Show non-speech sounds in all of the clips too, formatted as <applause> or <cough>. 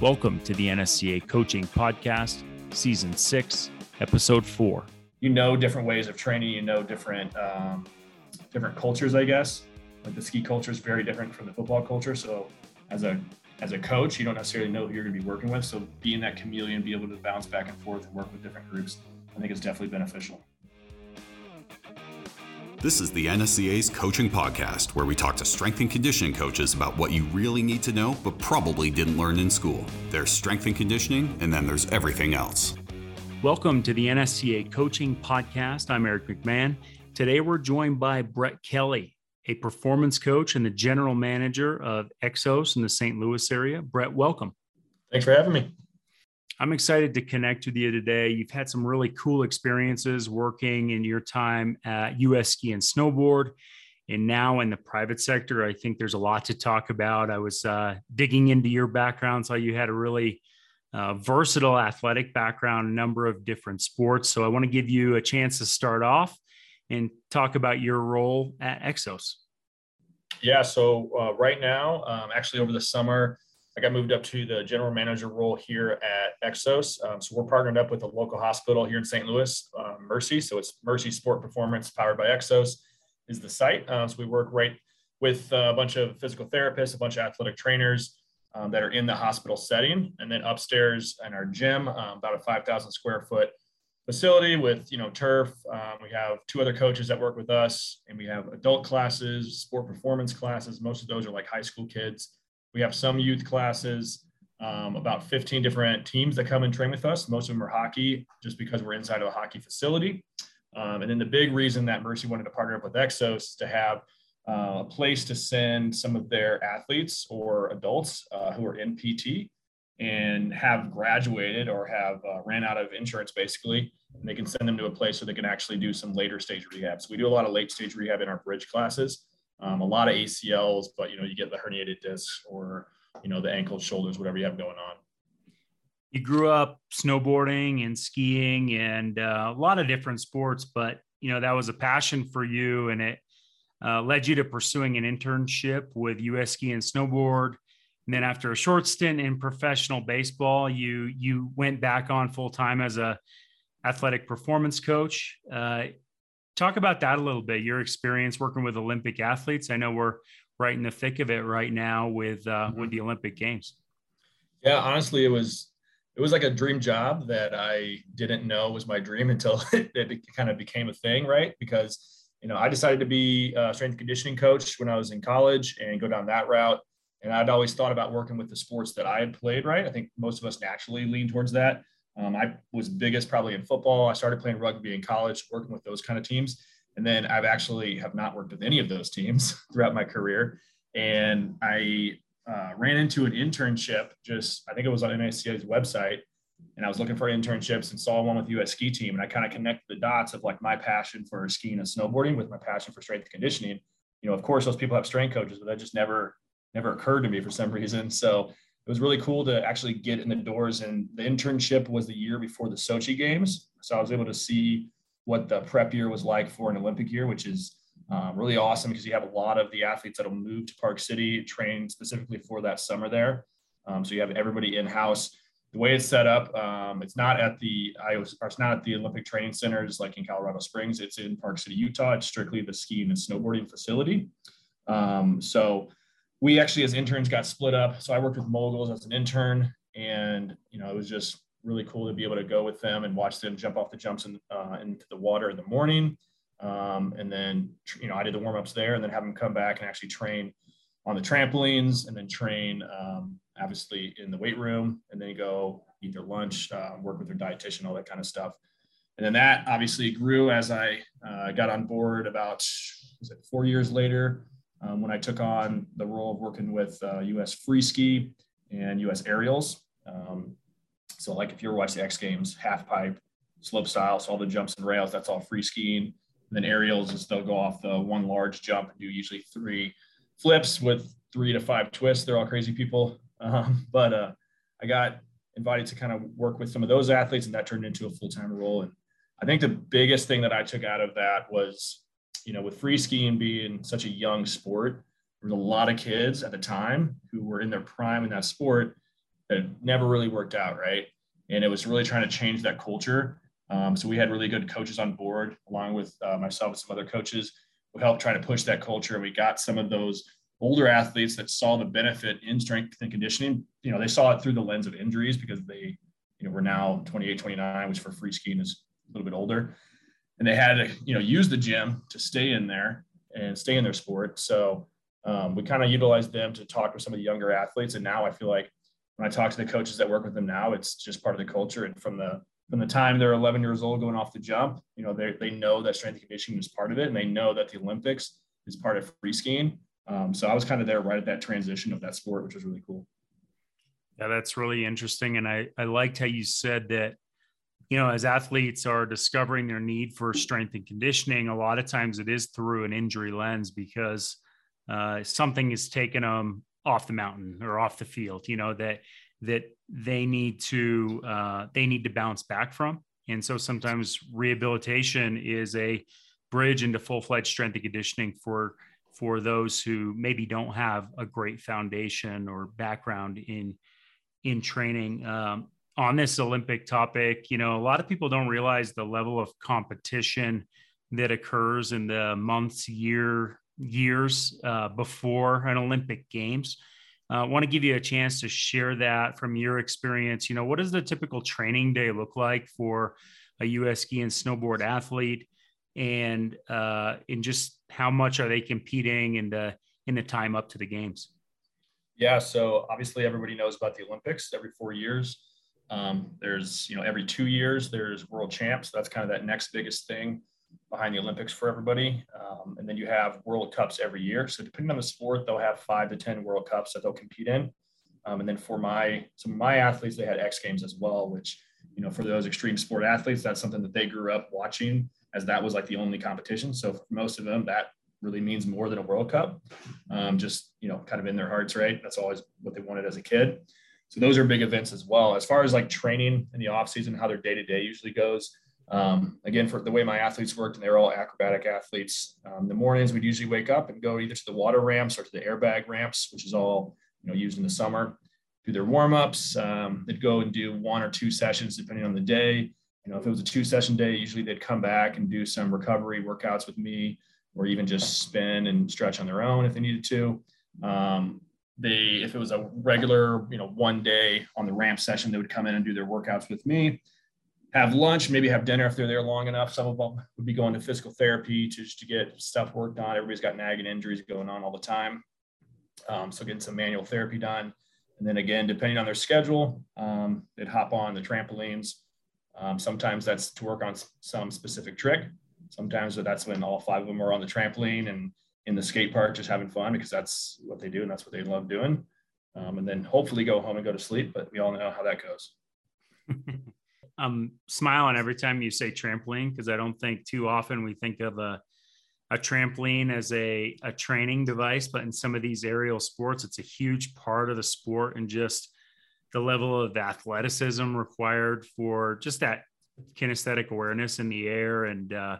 Welcome to the NSCA Coaching Podcast, Season 6, Episode 4. You know different ways of training, you know different um, different cultures, I guess. Like the ski culture is very different from the football culture. So as a as a coach, you don't necessarily know who you're going to be working with. So being that chameleon, be able to bounce back and forth and work with different groups, I think is definitely beneficial. This is the NSCA's Coaching Podcast, where we talk to strength and conditioning coaches about what you really need to know, but probably didn't learn in school. There's strength and conditioning, and then there's everything else. Welcome to the NSCA Coaching Podcast. I'm Eric McMahon. Today we're joined by Brett Kelly, a performance coach and the general manager of Exos in the St. Louis area. Brett, welcome. Thanks for having me. I'm excited to connect with you today. You've had some really cool experiences working in your time at US Ski and Snowboard and now in the private sector. I think there's a lot to talk about. I was uh, digging into your background, saw you had a really uh, versatile athletic background, a number of different sports. So I want to give you a chance to start off and talk about your role at Exos. Yeah, so uh, right now, um, actually over the summer, I got moved up to the general manager role here at Exos. Um, so we're partnered up with a local hospital here in St. Louis, uh, Mercy. So it's Mercy Sport Performance, powered by Exos, is the site. Uh, so we work right with a bunch of physical therapists, a bunch of athletic trainers um, that are in the hospital setting, and then upstairs in our gym, um, about a 5,000 square foot facility with you know turf. Um, we have two other coaches that work with us, and we have adult classes, sport performance classes. Most of those are like high school kids. We have some youth classes, um, about 15 different teams that come and train with us. Most of them are hockey, just because we're inside of a hockey facility. Um, and then the big reason that Mercy wanted to partner up with Exos is to have uh, a place to send some of their athletes or adults uh, who are in PT and have graduated or have uh, ran out of insurance basically and they can send them to a place where they can actually do some later stage rehab so we do a lot of late stage rehab in our bridge classes um, a lot of ACLs, but you know, you get the herniated discs or you know the ankles, shoulders, whatever you have going on. You grew up snowboarding and skiing and uh, a lot of different sports, but you know that was a passion for you, and it uh, led you to pursuing an internship with US Ski and Snowboard. And then after a short stint in professional baseball, you you went back on full time as a athletic performance coach. Uh, talk about that a little bit your experience working with olympic athletes. I know we're right in the thick of it right now with uh, mm-hmm. with the olympic games. Yeah honestly it was it was like a dream job that i didn't know was my dream <laughs> until it, it kind of became a thing right? Because you know i decided to be a strength conditioning coach when i was in college and go down that route. And i'd always thought about working with the sports that i had played right? I think most of us naturally lean towards that um, I was biggest probably in football. I started playing rugby in college, working with those kind of teams. And then I've actually have not worked with any of those teams <laughs> throughout my career. And I uh, ran into an internship just, I think it was on NSCA's website. And I was looking for internships and saw one with US ski team. And I kind of connected the dots of like my passion for skiing and snowboarding with my passion for strength conditioning. You know, of course, those people have strength coaches, but that just never, never occurred to me for some reason. So it was really cool to actually get in the doors. And the internship was the year before the Sochi games. So I was able to see what the prep year was like for an Olympic year, which is um, really awesome because you have a lot of the athletes that'll move to Park City, train specifically for that summer there. Um, so you have everybody in house. The way it's set up, um, it's not at the I was, it's not at the Olympic training centers like in Colorado Springs. It's in Park City, Utah. It's strictly the skiing and snowboarding facility. Um, so we actually as interns got split up. So I worked with moguls as an intern, and you know it was just really cool to be able to go with them and watch them jump off the jumps in, uh, into the water in the morning. Um, and then you know I did the warm ups there, and then have them come back and actually train on the trampolines, and then train um, obviously in the weight room, and then go eat their lunch, uh, work with their dietitian, all that kind of stuff. And then that obviously grew as I uh, got on board about was it four years later um, when I took on the role of working with uh, US Free Ski and US Aerials. Um, so, like if you ever watch the X Games, half pipe, slope style, so all the jumps and rails, that's all free skiing. And then aerials is they'll go off the one large jump and do usually three flips with three to five twists. They're all crazy people. <laughs> Um, but uh, I got invited to kind of work with some of those athletes, and that turned into a full time role. And I think the biggest thing that I took out of that was you know, with free skiing being such a young sport, there was a lot of kids at the time who were in their prime in that sport. that never really worked out, right? And it was really trying to change that culture. Um, so we had really good coaches on board, along with uh, myself and some other coaches who helped try to push that culture. And We got some of those older athletes that saw the benefit in strength and conditioning. You know, they saw it through the lens of injuries because they, you know, we're now 28, 29, which for free skiing is a little bit older. And they had to, you know, use the gym to stay in there and stay in their sport. So um, we kind of utilized them to talk with some of the younger athletes. And now I feel like when I talk to the coaches that work with them now, it's just part of the culture. And from the from the time they're 11 years old going off the jump, you know, they they know that strength and conditioning is part of it, and they know that the Olympics is part of free skiing. Um, so I was kind of there right at that transition of that sport, which was really cool. Yeah, that's really interesting, and I I liked how you said that. You know, as athletes are discovering their need for strength and conditioning, a lot of times it is through an injury lens because uh, something is taking them off the mountain or off the field you know that that they need to uh, they need to bounce back from. And so sometimes rehabilitation is a bridge into full-fledged strength and conditioning for for those who maybe don't have a great foundation or background in in training. Um, on this olympic topic you know a lot of people don't realize the level of competition that occurs in the months year years uh, before an Olympic Games. I uh, want to give you a chance to share that from your experience. You know, what does the typical training day look like for a U.S. ski and snowboard athlete, and uh, in just how much are they competing in the in the time up to the games? Yeah, so obviously everybody knows about the Olympics every four years. Um, there's you know every two years there's world champs. That's kind of that next biggest thing behind the Olympics for everybody. Um, and then you have World Cups every year. So depending on the sport, they'll have five to 10 World Cups that they'll compete in. Um, and then for my, some of my athletes, they had X Games as well, which, you know, for those extreme sport athletes, that's something that they grew up watching as that was like the only competition. So for most of them, that really means more than a World Cup. Um, just, you know, kind of in their hearts, right? That's always what they wanted as a kid. So those are big events as well. As far as like training in the off season, how their day to day usually goes, um, again, for the way my athletes worked, and they were all acrobatic athletes. Um, the mornings we'd usually wake up and go either to the water ramps or to the airbag ramps, which is all you know used in the summer. Do their warm ups. Um, they'd go and do one or two sessions depending on the day. You know, if it was a two session day, usually they'd come back and do some recovery workouts with me, or even just spin and stretch on their own if they needed to. Um, they, if it was a regular, you know, one day on the ramp session, they would come in and do their workouts with me have lunch, maybe have dinner if they're there long enough. Some of them would be going to physical therapy to just to get stuff worked on. Everybody's got nagging injuries going on all the time. Um, so getting some manual therapy done. And then again, depending on their schedule, um, they'd hop on the trampolines. Um, sometimes that's to work on some specific trick. Sometimes that's when all five of them are on the trampoline and in the skate park just having fun because that's what they do and that's what they love doing. Um, and then hopefully go home and go to sleep. But we all know how that goes. <laughs> I'm smiling every time you say trampoline because I don't think too often we think of a a trampoline as a, a training device, but in some of these aerial sports, it's a huge part of the sport and just the level of athleticism required for just that kinesthetic awareness in the air. And uh,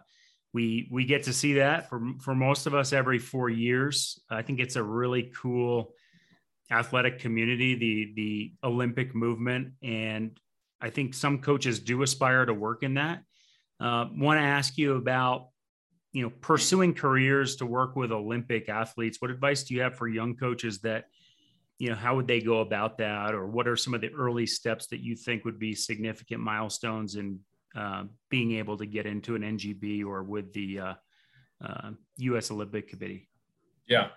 we we get to see that for for most of us every four years. I think it's a really cool athletic community, the the Olympic movement, and I think some coaches do aspire to work in that. Uh, Want to ask you about, you know, pursuing careers to work with Olympic athletes. What advice do you have for young coaches that, you know, how would they go about that, or what are some of the early steps that you think would be significant milestones in uh, being able to get into an NGB or with the uh, U.S. Uh, Olympic Committee? Yeah,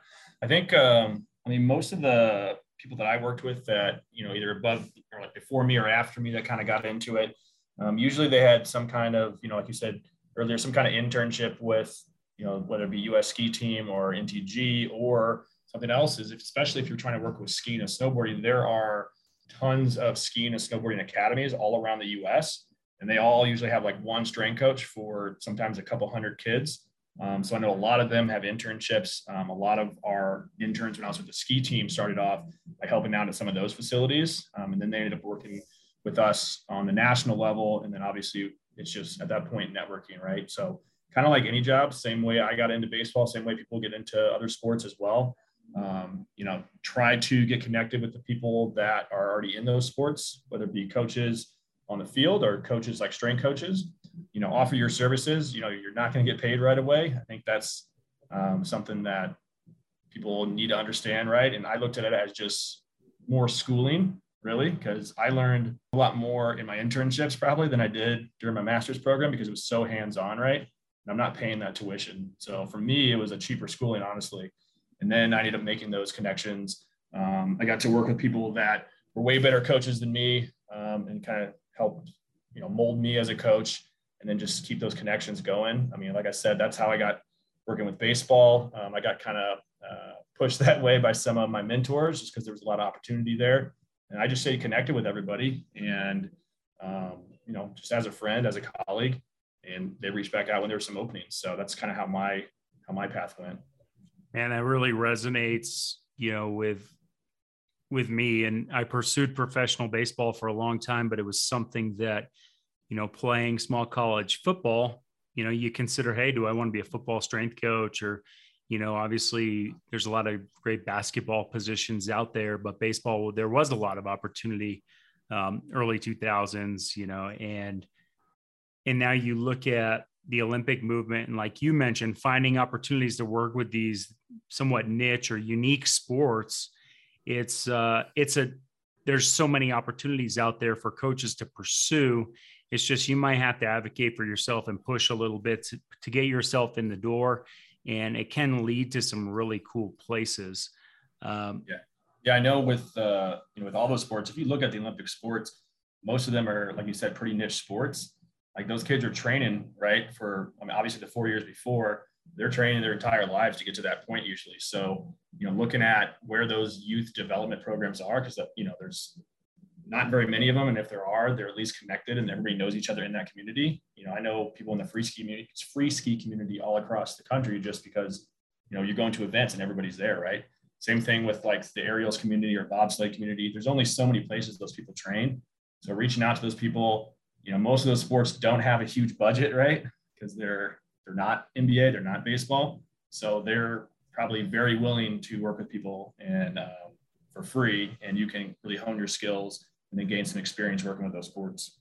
I think um, I mean most of the people that I worked with that, you know, either above or like before me or after me that kind of got into it. Um, usually they had some kind of, you know, like you said earlier, some kind of internship with, you know, whether it be US ski team or NTG or something else is, especially if you're trying to work with skiing and snowboarding, there are tons of skiing and snowboarding academies all around the US. And they all usually have like one strength coach for sometimes a couple hundred kids. Um, so I know a lot of them have internships. Um, a lot of our interns, when I was with the ski team, started off by helping out at some of those facilities, um, and then they ended up working with us on the national level. And then obviously, it's just at that point networking, right? So kind of like any job, same way I got into baseball, same way people get into other sports as well. Um, you know, try to get connected with the people that are already in those sports, whether it be coaches on the field or coaches like strength coaches. You know, offer your services. You know, you're not going to get paid right away. I think that's um, something that people need to understand, right? And I looked at it as just more schooling, really, because I learned a lot more in my internships probably than I did during my master's program because it was so hands-on, right? And I'm not paying that tuition. So for me, it was a cheaper schooling, honestly. And then I ended up making those connections. Um, I got to work with people that were way better coaches than me um, and kind of helped, you know, mold me as a coach and then just keep those connections going. I mean, like I said, that's how I got working with baseball. Um, I got kind of uh, pushed <laughs> that way by some of my mentors just because there was a lot of opportunity there. And I just stayed connected with everybody and, um, you know, just as a friend, as a colleague, and they reached back out when there were some openings. So that's kind of how my, how my path went and that really resonates you know with with me and i pursued professional baseball for a long time but it was something that you know playing small college football you know you consider hey do i want to be a football strength coach or you know obviously there's a lot of great basketball positions out there but baseball there was a lot of opportunity um, early 2000s you know and and now you look at the Olympic movement and like you mentioned, finding opportunities to work with these somewhat niche or unique sports. It's uh, it's a there's so many opportunities out there for coaches to pursue. It's just you might have to advocate for yourself and push a little bit to, to get yourself in the door, and it can lead to some really cool places. Um, yeah, yeah, I know with uh, you know with all those sports, if you look at the Olympic sports, most of them are like you said, pretty niche sports like those kids are training right for i mean obviously the four years before they're training their entire lives to get to that point usually. So you know looking at where those youth development programs are because uh, you know there's not very many of them and if there are they're at least connected and everybody knows each other in that community. You know i know people in the free ski community free ski community all across the country just because you know you're going to events and everybody's there right? Same thing with like the aerials community or bobsleigh community. There's only so many places those people train. So reaching out to those people you know, most of those sports don't have a huge budget, right? Because they're they're not NBA, they're not baseball, so they're probably very willing to work with people and uh, for free, and you can really hone your skills and then gain some experience working with those sports.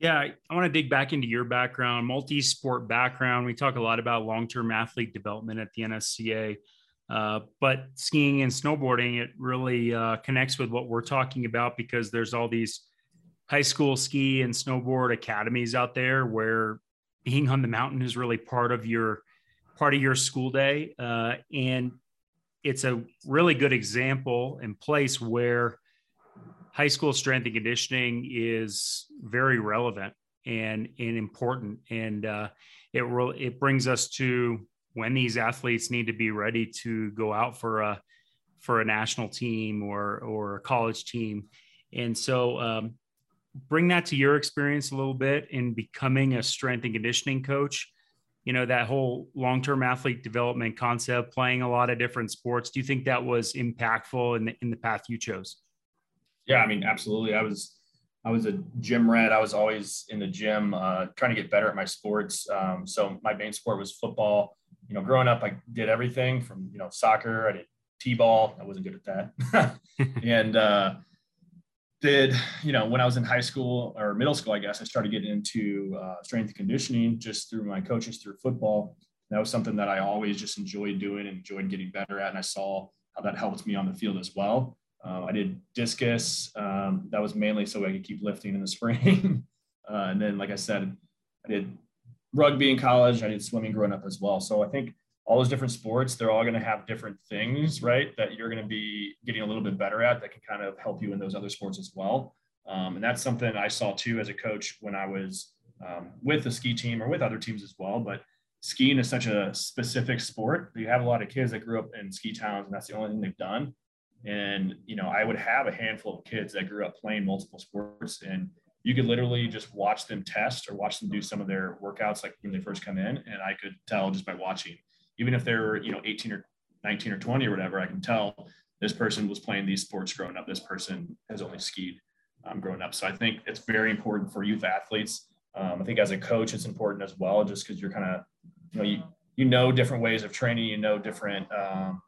Yeah, I want to dig back into your background, multi-sport background. We talk a lot about long-term athlete development at the NSCA, uh, but skiing and snowboarding it really uh, connects with what we're talking about because there's all these high school ski and snowboard academies out there where being on the mountain is really part of your part of your school day. Uh, and it's a really good example and place where high school strength and conditioning is very relevant and, and important. And uh, it really it brings us to when these athletes need to be ready to go out for a for a national team or or a college team. And so um, bring that to your experience a little bit in becoming a strength and conditioning coach. You know that whole long-term athlete development concept playing a lot of different sports do you think that was impactful in the, in the path you chose? Yeah i mean absolutely. I was i was a gym rat. I was always in the gym uh, trying to get better at my sports. Um, so my main sport was football. You know growing up i did everything from you know soccer i did t-ball. I wasn't good at that. <laughs> And uh, did, you know, when I was in high school or middle school, I guess I started getting into uh, strength and conditioning just through my coaches through football. That was something that I always just enjoyed doing and enjoyed getting better at. And I saw how that helped me on the field as well. Uh, I did discus. Um, that was mainly so I could keep lifting in the <laughs> spring. uh, and then, like I said, I did rugby in college. I did swimming growing up as well. So I think all those different sports, they're all going to have different things, right? That you're going to be getting a little bit better at that can kind of help you in those other sports as well. Um, and that's something I saw too as a coach when I was um, with the ski team or with other teams as well. But skiing is such a specific sport. You have a lot of kids that grew up in ski towns, and that's the only thing they've done. And you know, I would have a handful of kids that grew up playing multiple sports, and you could literally just watch them test or watch them do some of their workouts, like when they first come in, and I could tell just by watching even if they're you know 18 or 19 or 20 or whatever i can tell this person was playing these sports growing up this person has only skied um, growing up so i think it's very important for youth athletes um, i think as a coach it's important as well just because you're kind of you know you you know different ways of training you know different um,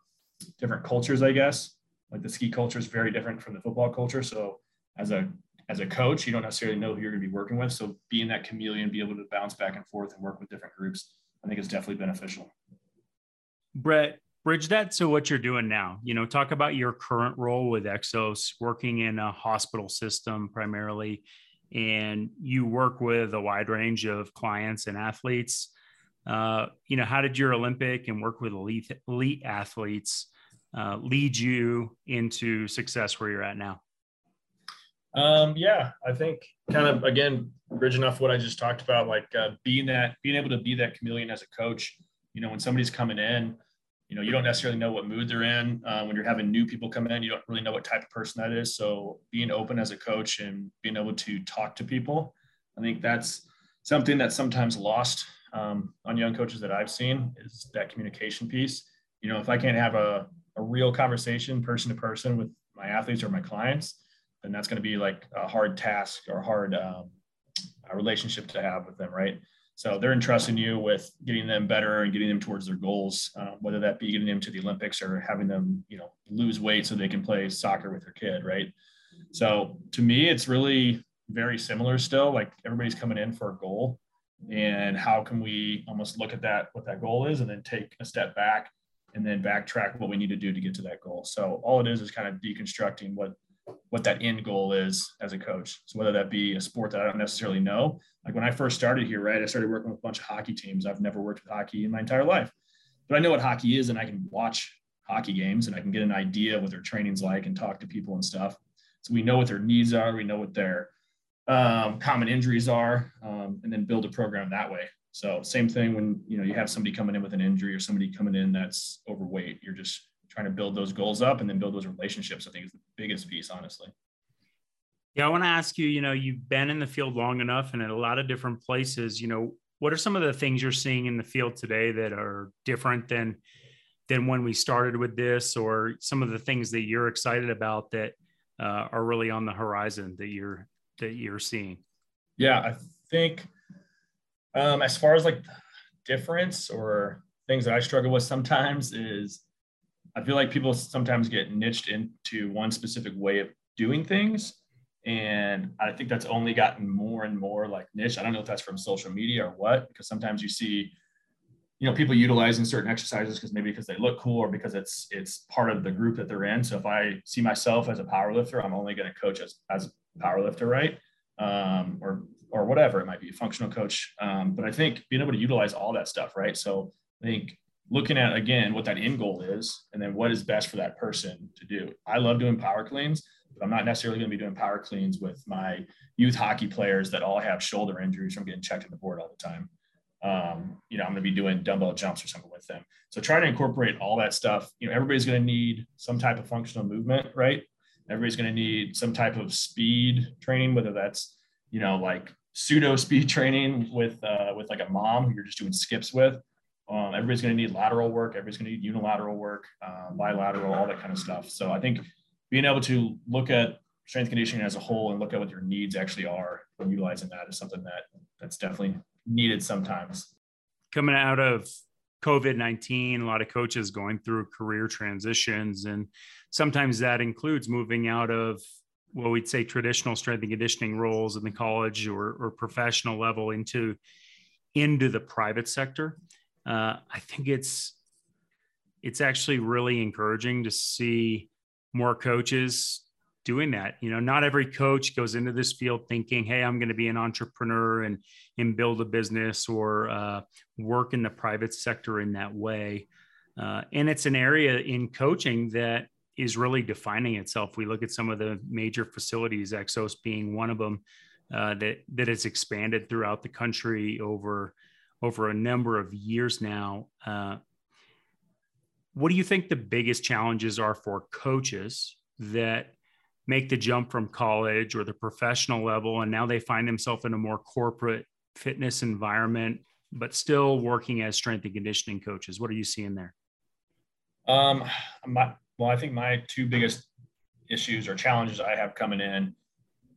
different cultures i guess Like the ski culture is very different from the football culture. So as a as a coach, you don't necessarily know who you're going to be working with. So being that chameleon, be able to bounce back and forth and work with different groups, I think is definitely beneficial. Brett, bridge that to what you're doing now. You know, talk about your current role with Exos, working in a hospital system primarily, and you work with a wide range of clients and athletes. Uh, you know, how did your Olympic and work with elite elite athletes uh, lead you into success where you're at now? Um, yeah, I think kind of again bridging off what I just talked about, like uh, being that being able to be that chameleon as a coach. You know, when somebody's coming in, you know, you don't necessarily know what mood they're in. Uh, when you're having new people come in, you don't really know what type of person that is. So being open as a coach and being able to talk to people, I think that's something that's sometimes lost um, on young coaches that I've seen is that communication piece. You know, if I can't have a, a real conversation person to person with my athletes or my clients, then that's going to be like a hard task or hard um, a relationship to have with them, right? So they're entrusting you with getting them better and getting them towards their goals, uh, whether that be getting them to the Olympics or having them, you know, lose weight so they can play soccer with their kid, right? So to me, it's really very similar still. Like everybody's coming in for a goal, and how can we almost look at that what that goal is, and then take a step back and then backtrack what we need to do to get to that goal. So all it is is kind of deconstructing what what that end goal is as a coach. So whether that be a sport that I don't necessarily know, like when I first started here, right, I started working with a bunch of hockey teams. I've never worked with hockey in my entire life, but I know what hockey is, and I can watch hockey games and I can get an idea what their training's like and talk to people and stuff. So we know what their needs are, we know what their um, common injuries are, um, and then build a program that way. So same thing when you know you have somebody coming in with an injury or somebody coming in that's overweight, you're just trying to build those goals up and then build those relationships, I think is the biggest piece, honestly. Yeah, I want to ask you, you know, you've been in the field long enough and in a lot of different places, you know, what are some of the things you're seeing in the field today that are different than than when we started with this or some of the things that you're excited about that uh, are really on the horizon that you're that you're seeing? Yeah, I think um, as far as like difference or things that I struggle with sometimes is I feel like people sometimes get niched into one specific way of doing things. And I think that's only gotten more and more like niche. I don't know if that's from social media or what, because sometimes you see, you know, people utilizing certain exercises because maybe because they look cool or because it's it's part of the group that they're in. So if I see myself as a power lifter, I'm only going to coach as, as a power lifter, right? Um, or or whatever it might be, a functional coach. Um, but I think being able to utilize all that stuff, right? So I think looking at again what that end goal is and then what is best for that person to do. I love doing power cleans, but I'm not necessarily going to be doing power cleans with my youth hockey players that all have shoulder injuries from getting checked in the board all the time. Um, you know, I'm going to be doing dumbbell jumps or something with them. So try to incorporate all that stuff. You know, everybody's going to need some type of functional movement, right? Everybody's going to need some type of speed training, whether that's, you know, like pseudo speed <laughs> training with, uh, with like a mom who you're just doing skips with, um, everybody's going to need lateral work. Everybody's going to need unilateral work, uh, bilateral, all that kind of stuff. So I think being able to look at strength conditioning as a whole and look at what your needs actually are and utilizing that is something that that's definitely needed sometimes. Coming out of COVID 19, a lot of coaches going through career transitions. And sometimes that includes moving out of what we'd say traditional strength and conditioning roles in the college or, or professional level into into the private sector uh, I think it's it's actually really encouraging to see more coaches doing that. You know, not every coach goes into this field thinking, "Hey, I'm going to be an entrepreneur and and build a business or uh, work in the private sector in that way." Uh, and it's an area in coaching that is really defining itself. We look at some of the major facilities, Exos being one of them, uh, that that has expanded throughout the country over over a number of years now. Uh, what do you think the biggest challenges are for coaches that make the jump from college or the professional level and now they find themselves in a more corporate fitness environment but still working as strength and conditioning coaches what are you seeing there um my, well i think my two biggest issues or challenges i have coming in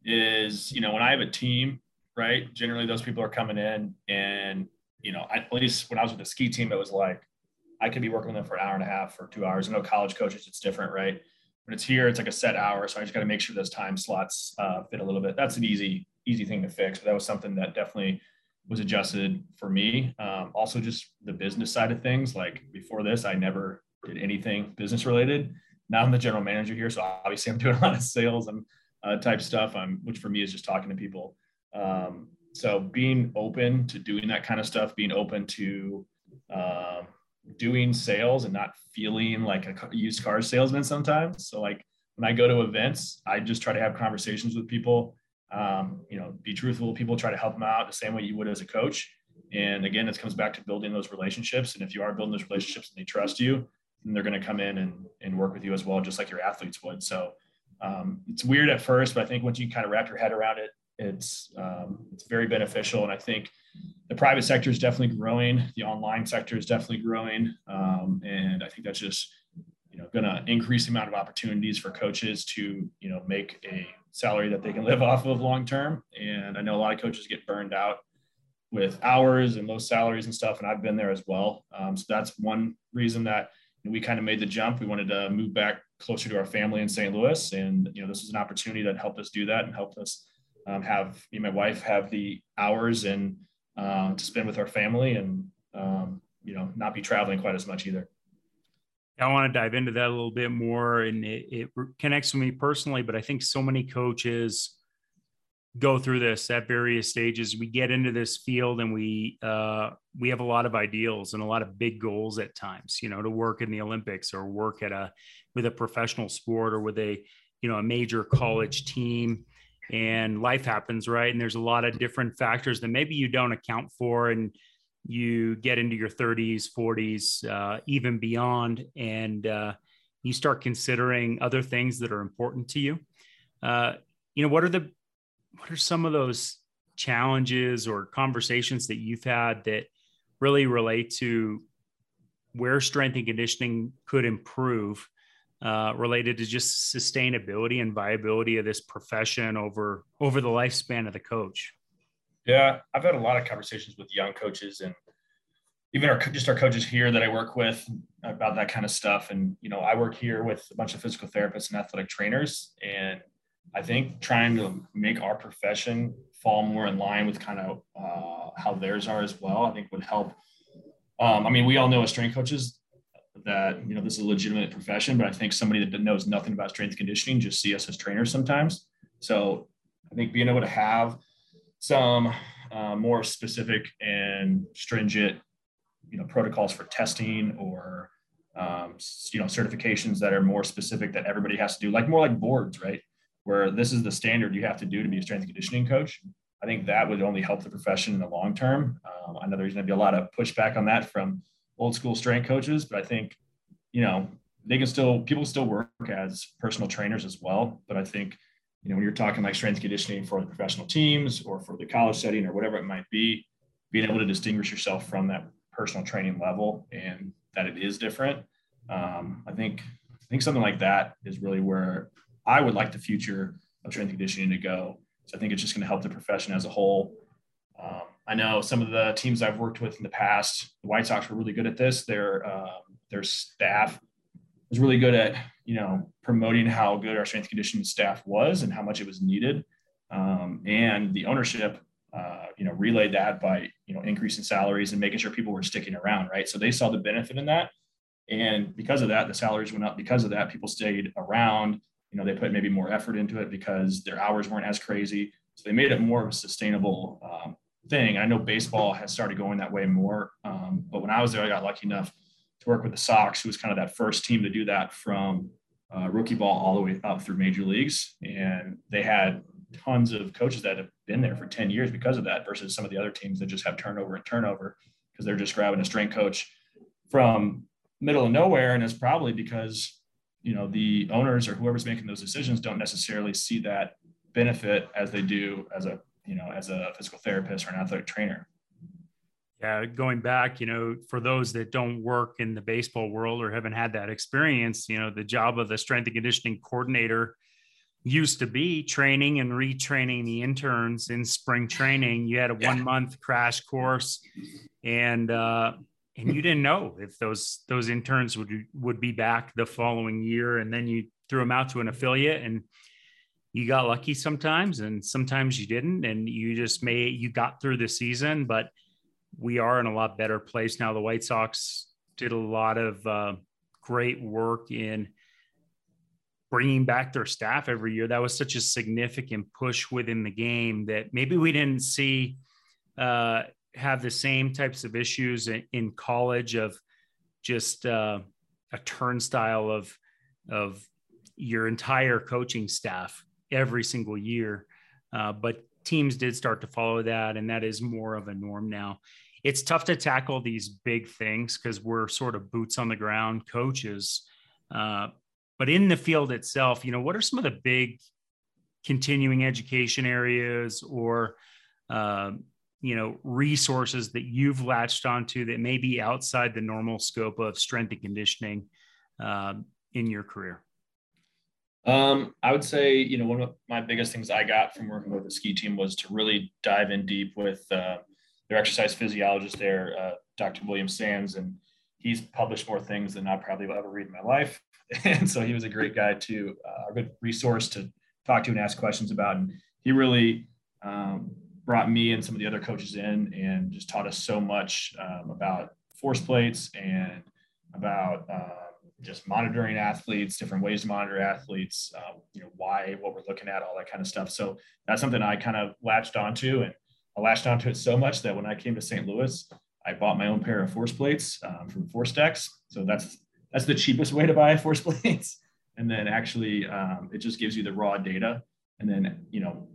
is you know when i have a team right generally those people are coming in and you know, at least when I was with the ski team, it was like I could be working with them for an hour and a half or two hours. I know college coaches, it's different, right? when it's here, it's like a set hour. So I just got to make sure those time slots uh, fit a little bit. That's an easy, easy thing to fix. But that was something that definitely was adjusted for me. Um, also, just the business side of things. Like before this, I never did anything business related. Now I'm the general manager here, so obviously I'm <laughs> doing a lot of sales and uh, type stuff. I'm, which for me is just talking to people. Um, so being open to doing that kind of stuff, being open to um, doing sales and not feeling like a used car salesman sometimes. So like when I go to events, I just try to have conversations with people. Um, you know, be truthful. People try to help them out the same way you would as a coach. And again, it comes back to building those relationships. And if you are building those relationships and they trust you, then they're going to come in and, and work with you as well, just like your athletes would. So um, it's weird at first, but I think once you kind of wrap your head around it, it's um, it's very beneficial. And I think the private sector is definitely growing. The online sector is definitely growing, um, and I think that's just you know going to increase the amount of opportunities for coaches to you know make a salary that they can <laughs> live off of long term. And I know a lot of coaches get burned out with hours and low salaries and stuff, and I've been there as well. Um, so that's one reason that we kind of made the jump. We wanted to move back closer to our family in St. Louis, and you know this was an opportunity that helped us do that and helped us um, have me and my wife have the hours and uh, to spend with our family and um, you know not be traveling quite as much either. I want to dive into that a little bit more, and it, it connects with me personally. But I think so many coaches go through this at various stages. We get into this field, and we uh, we have a lot of ideals and a lot of big goals at times. You know, to work in the Olympics or work at a with a professional sport or with a you know a major college team and life happens, right? And there's a lot of different factors that maybe you don't account for, and you get into your 30s, 40s, uh, even beyond, and uh, you start considering other things that are important to you. Uh, you know, what are the what are some of those challenges or conversations that you've had that really relate to where strength and conditioning could improve uh, related to just sustainability and viability of this profession over over the lifespan of the coach? Yeah, I've had a lot of conversations with young coaches and even our just our coaches here that I work with about that kind of stuff. And you know, I work here with a bunch of physical therapists and athletic trainers, and I think trying to make our profession fall more in line with kind of uh, how theirs are as well, I think would help. Um, I mean, we all know as strength coaches, that you know this is a legitimate profession, but I think somebody that knows nothing about strength conditioning just see us as trainers sometimes. So I think being able to have some uh, more specific and stringent you know protocols for testing or um, you know certifications that are more specific that everybody has to do, like more like boards, right? Where this is the standard you have to do to be a strength conditioning coach. I think that would only help the profession in the long term. Um, I know there's going to be a lot of pushback on that from old school strength coaches, but I think, you know, they can still, people still work as personal trainers as well. But I think, you know, when you're talking like strength conditioning for the professional teams or for the college setting or whatever it might be, being able to distinguish yourself from that personal training level and that it is different. Um, I think, I think something like that is really where I would like the future of strength conditioning to go. So I think it's just going to help the profession as a whole. Um, I know some of the teams I've worked with in the past, the White Sox were really good at this. Their um, their staff was really good at you know promoting how good our strength conditioning staff was and how much it was needed. Um, and the ownership, uh, you know, relayed that by you know increasing salaries and making sure people were sticking around, right? So they saw the benefit in that, and because of that, the salaries went up. Because of that, people stayed around. You know, they put maybe more effort into it because their hours weren't as crazy. So they made it more of a sustainable um, thing. I know baseball has started going that way more. Um, but when I was there, I got lucky enough to work with the Sox, who was kind of that first team to do that from uh, rookie ball all the way up through major leagues. And they had tons of coaches that have been there for 10 years because of that versus some of the other teams that just have turnover and turnover because they're just grabbing a strength coach from middle of nowhere. And it's probably because, you know, the owners or whoever's making those decisions don't necessarily see that benefit as they do as a you know, as a physical therapist or an athletic trainer. Yeah, going back, you know, for those that don't work in the baseball world or haven't had that experience, you know, the job of the strength and conditioning coordinator used to be training and retraining the interns in spring training. You had a one month crash course, and uh, and you didn't know if those those interns would would be back the following year and then you threw them out to an affiliate and you got lucky sometimes and sometimes you didn't and you just may you got through the season but we are in a lot better place now. The white sox did a lot of uh, great work in bringing back their staff every year. That was such a significant push within the game that maybe we didn't see uh, have the same types of issues in, in college of just uh, a turnstile of of your entire coaching staff every single year. Uh, but teams did start to follow that, and that is more of a norm now. It's tough to tackle these big things because we're sort of boots on the ground coaches. Uh, but in the field itself, you know, what are some of the big continuing education areas or uh, you know resources that you've latched onto that may be outside the normal scope of strength and conditioning um, in your career um, i would say you know one of my biggest things i got from working with the ski team was to really dive in deep with uh, their exercise physiologist there uh, dr william sands and he's published more things than i probably will ever read in my life. <laughs> And so he was a great guy to uh, a good resource to talk to and ask questions about. And he really um, brought me and some of the other coaches in and just taught us so much um, about force plates and about uh, just monitoring athletes, different ways to monitor athletes, uh, you know, why, what we're looking at, all that kind of stuff. So that's something I kind of latched onto and I latched onto it so much that when I came to St. Louis, I bought my own pair of force plates um, from ForceDecks. So that's, that's the cheapest way to buy force <laughs> plates. And then actually um, it just gives you the raw data. And then, you know,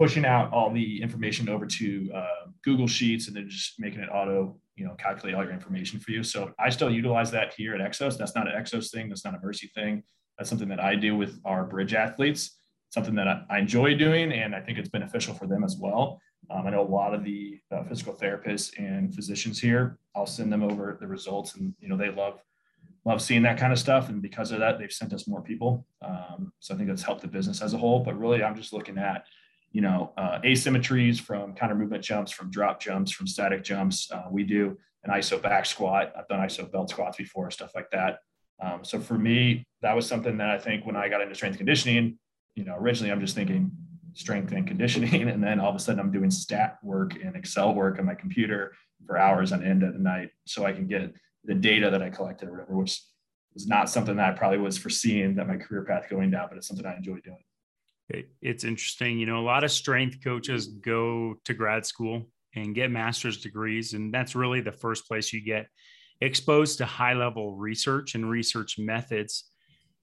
pushing out all the information over to uh, Google Sheets and then just making it auto, you know, calculate all your information for you. So I still utilize that here at Exos. That's not an Exos thing. That's not a Mercy thing. That's something that I do with our bridge athletes. Something that I, enjoy doing, and I think it's beneficial for them as well. Um, I know a lot of the uh, physical therapists and physicians here. I'll send them over the results, and you know they love love seeing that kind of stuff. And because of that, they've sent us more people. Um, so I think that's helped the business as a whole. But really, I'm just looking at you know, uh, asymmetries from counter movement jumps, from drop jumps, from static jumps. Uh, we do an ISO back squat. I've done ISO belt squats before, stuff like that. Um, so for me, that was something that I think when I got into strength conditioning, you know, originally I'm just thinking strength and conditioning, <laughs> and then all of a sudden I'm doing stat work and Excel work on my computer for hours on end at the night, so I can get the data that I collected or whatever, which was not something that I probably was foreseeing that my career path going down, but it's something I enjoy doing it's interesting. You know, a lot of strength coaches go to grad school and get master's degrees, and that's really the first place you get exposed to high level research and research methods.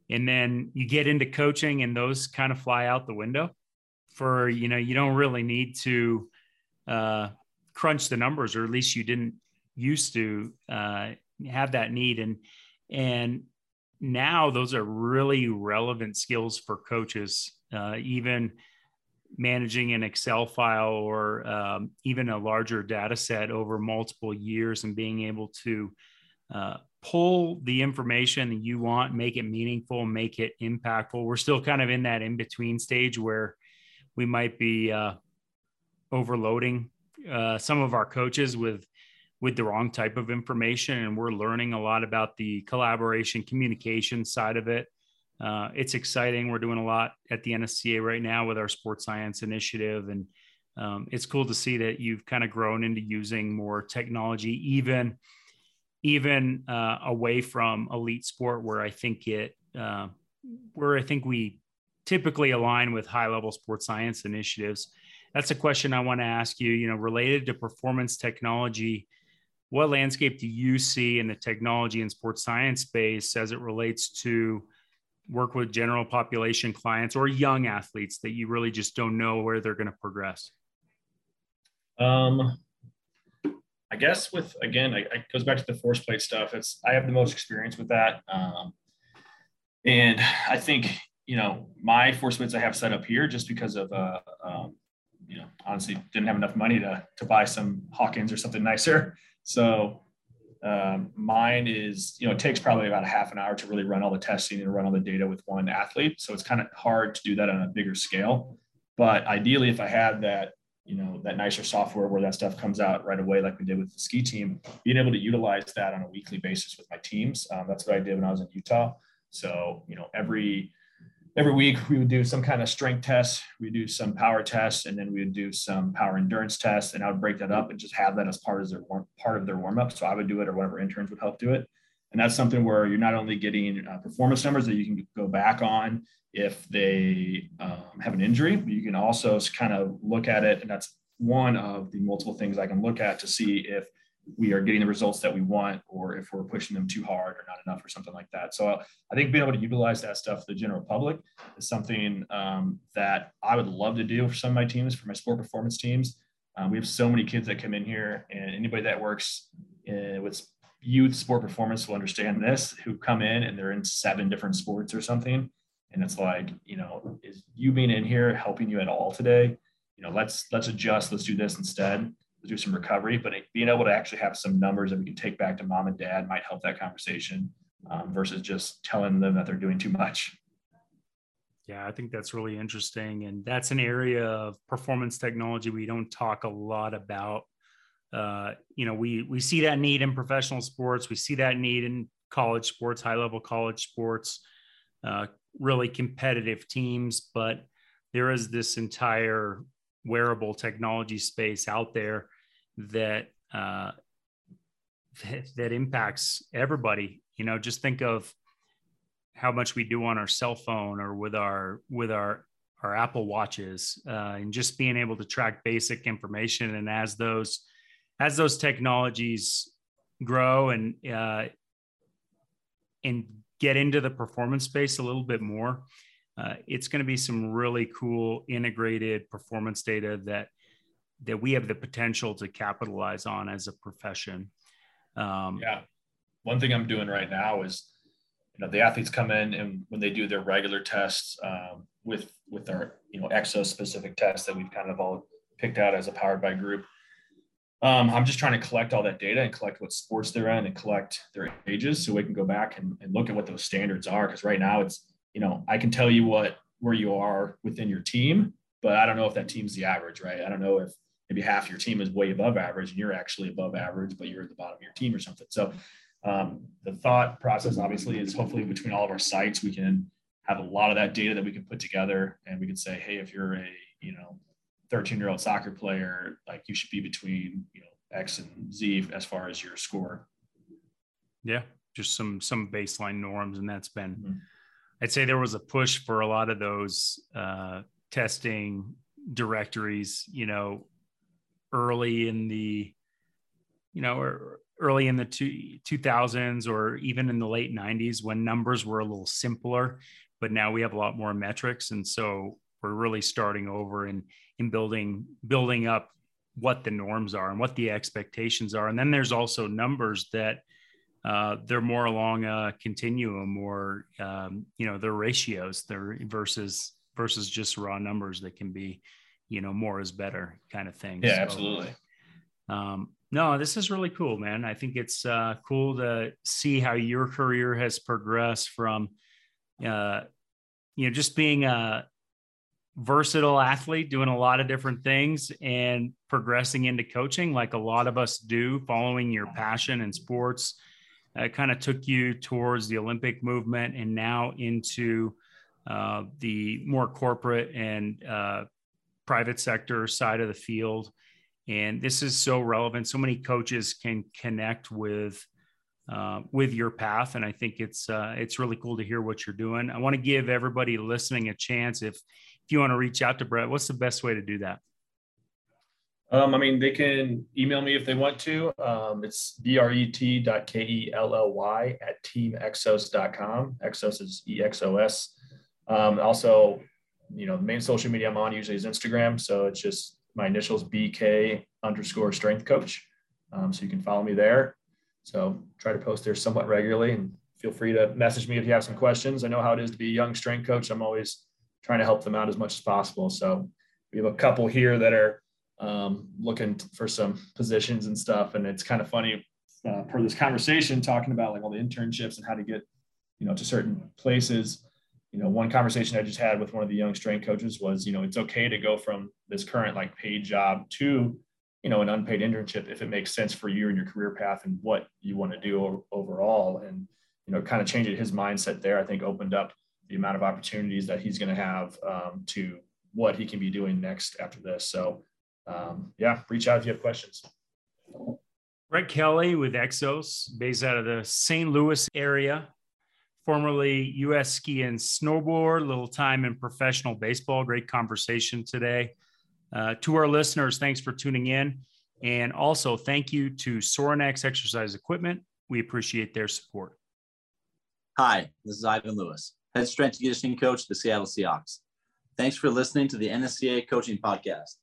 And then you get into coaching, and those kind of fly out the window. For you know, you don't really need to uh, crunch the numbers, or at least you didn't used to uh, have that need. And and now those are really relevant skills for coaches uh, even managing an Excel file or um, even a larger data set over multiple years and being able to uh, pull the information that you want, make it meaningful, make it impactful. We're still kind of in that in between stage where we might be uh, overloading uh, some of our coaches with with the wrong type of information and we're learning a lot about the collaboration communication side of it uh, it's exciting. We're doing a lot at the NSCA right now with our sports science initiative, and um, it's cool to see that you've kind of grown into using more technology, even even uh, away from elite sport, where I think it uh, where I think we typically align with high level sports science initiatives. That's a question I want to ask you. You know, related to performance technology. What landscape do you see in the technology and sports science space as it relates to work with general population clients or young athletes that you really just don't know where they're going to progress? Um, I guess with again, I, it goes back to the force plate stuff. It's I have the most experience with that, um, and I think you know my force plates I have set up here just because of uh, um, you know honestly didn't have enough money to to buy some Hawkins or something nicer. So um, mine is, you know, it takes probably about a half an hour to really run all the testing and run all the data with one athlete. So it's kind of hard to do that on a bigger scale. But ideally, if I had that you know that nicer software where that stuff comes out right away like we did with the ski team being able to utilize that on a weekly basis with my teams um, that's what i did when i was in utah so you know every every week we would do some kind of strength test we do some power tests and then we would do some power endurance tests and i would break that up and just have that as part of their part of their warm up so i would do it or whatever interns would help do it and that's something where you're not only getting uh, performance numbers that you can go back on if they um, have an injury, but you can also kind of look at it. And that's one of the multiple things I can look at to see if we are getting the results that we want or if we're pushing them too hard or not enough or something like that. So I think being able to utilize that stuff for the general public is something um, that I would love to do for some of my teams, for my sport performance teams. Um, we have so many kids that come in here and anybody that works in, with youth sport performance will understand this who come in and they're in seven different sports or something and it's like you know is you being in here helping you at all today you know let's let's adjust let's do this instead do some recovery but being able to actually have some numbers that we can take back to mom and dad might help that conversation um, versus just telling them that they're doing too much. Yeah i think that's really interesting and that's an area of performance technology we don't talk a lot about. Uh, you know we we see that need in professional sports we see that need in college sports high level college sports uh, really competitive teams, but there is this entire wearable technology space out there that uh, that impacts everybody. You know, just think of how much we do on our cell phone or with our with our our Apple watches, uh, and just being able to track basic information. And as those as those technologies grow and uh, and get into the performance space a little bit more, uh, it's going to be some really cool integrated performance data that that we have the potential to capitalize on as a profession. Um, yeah, one thing I'm doing right now is, you know, the athletes come in and when they do their regular tests um, with with our you know Exos specific tests that we've kind of all picked out as a powered by group um, I'm just trying to collect all that data and collect what sports they're in and collect their ages so we can go back and, and look at what those standards are. Because right now it's, you know, I can tell you what where you are within your team, but I don't know if that team's the average, right? I don't know if maybe half your team is way above average and you're actually above average, but you're at the bottom of your team or something. So um, the thought process obviously is hopefully between all of our sites, we can have a lot of that data that we can put together and we can say, hey, if you're a, you know, 13 year old soccer player, like you should be between, you know, X and Z as far as your score. Yeah. Just some, some baseline norms. And that's been, mm-hmm. I'd say there was a push for a lot of those uh, testing directories, you know, early in the, you know, early in the two, 2000s or even in the late 90s when numbers were a little simpler, but now we have a lot more metrics. And so we're really starting over and in building building up what the norms are and what the expectations are and then there's also numbers that uh, they're more along a continuum or um, you know their ratios they're versus versus just raw numbers that can be you know more is better kind of thing. Yeah so, absolutely. um, no this is really cool man. I think it's uh, cool to see how your career has progressed from uh, you know just being a versatile athlete doing a lot of different things and progressing into coaching like a lot of us do following your passion in sports uh, kind of took you towards the olympic movement and now into uh, the more corporate and uh, private sector side of the field. And this is so relevant. So many coaches can connect with uh, with your path. And i think it's uh, it's really cool to hear what you're doing. I want to give everybody listening a chance. If if you want to reach out to Brett, what's the best way to do that? Um, I mean, they can email me if they want to. Um, it's bret.kelly at teamexos.com. Exos is E-X-O-S. Um, also, you know, the main social media I'm on usually is Instagram. So it's just my initials, BK underscore strength coach. Um, so you can follow me there. So try to post there somewhat regularly and feel free to message me if you have some questions. I know how it is to be a young strength coach. I'm always trying to help them out as much as possible. So we have a couple here that are um, looking for some positions and stuff. And it's kind of funny uh, this conversation talking about like all the internships and how to get, you know, to certain places. you know, one conversation I just had with one of the young strength coaches was, you know, it's okay to go from this current like paid job to, you know, an unpaid internship if it makes sense for you and your career path and what you want to do overall. And, you know, kind of changing his mindset there, I think opened up the amount of opportunities that he's going to have um, to what he can be doing next after this. So, um, yeah, reach out if you have questions. Brett Kelly with Exos, based out of the St. Louis area, formerly U.S. ski and snowboard, little time in professional baseball. Great conversation today. Uh, to our listeners, thanks for tuning in. And also, thank you to Sorinex Exercise Equipment. We appreciate their support. Hi, this is Ivan Lewis, head strength and conditioning coach of the Seattle Seahawks. Thanks for listening to the NSCA Coaching Podcast.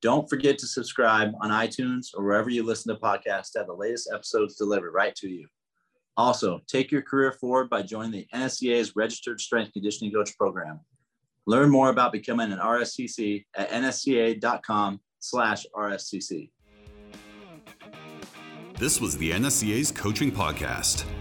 Don't forget to subscribe on iTunes or wherever you listen to podcasts to have the latest episodes delivered right to you. Also, take your career forward by joining the NSCA's Registered Strength Conditioning Coach Program. Learn more about becoming an RSCC at nsca.com slash RSCC. This was the NSCA's Coaching Podcast.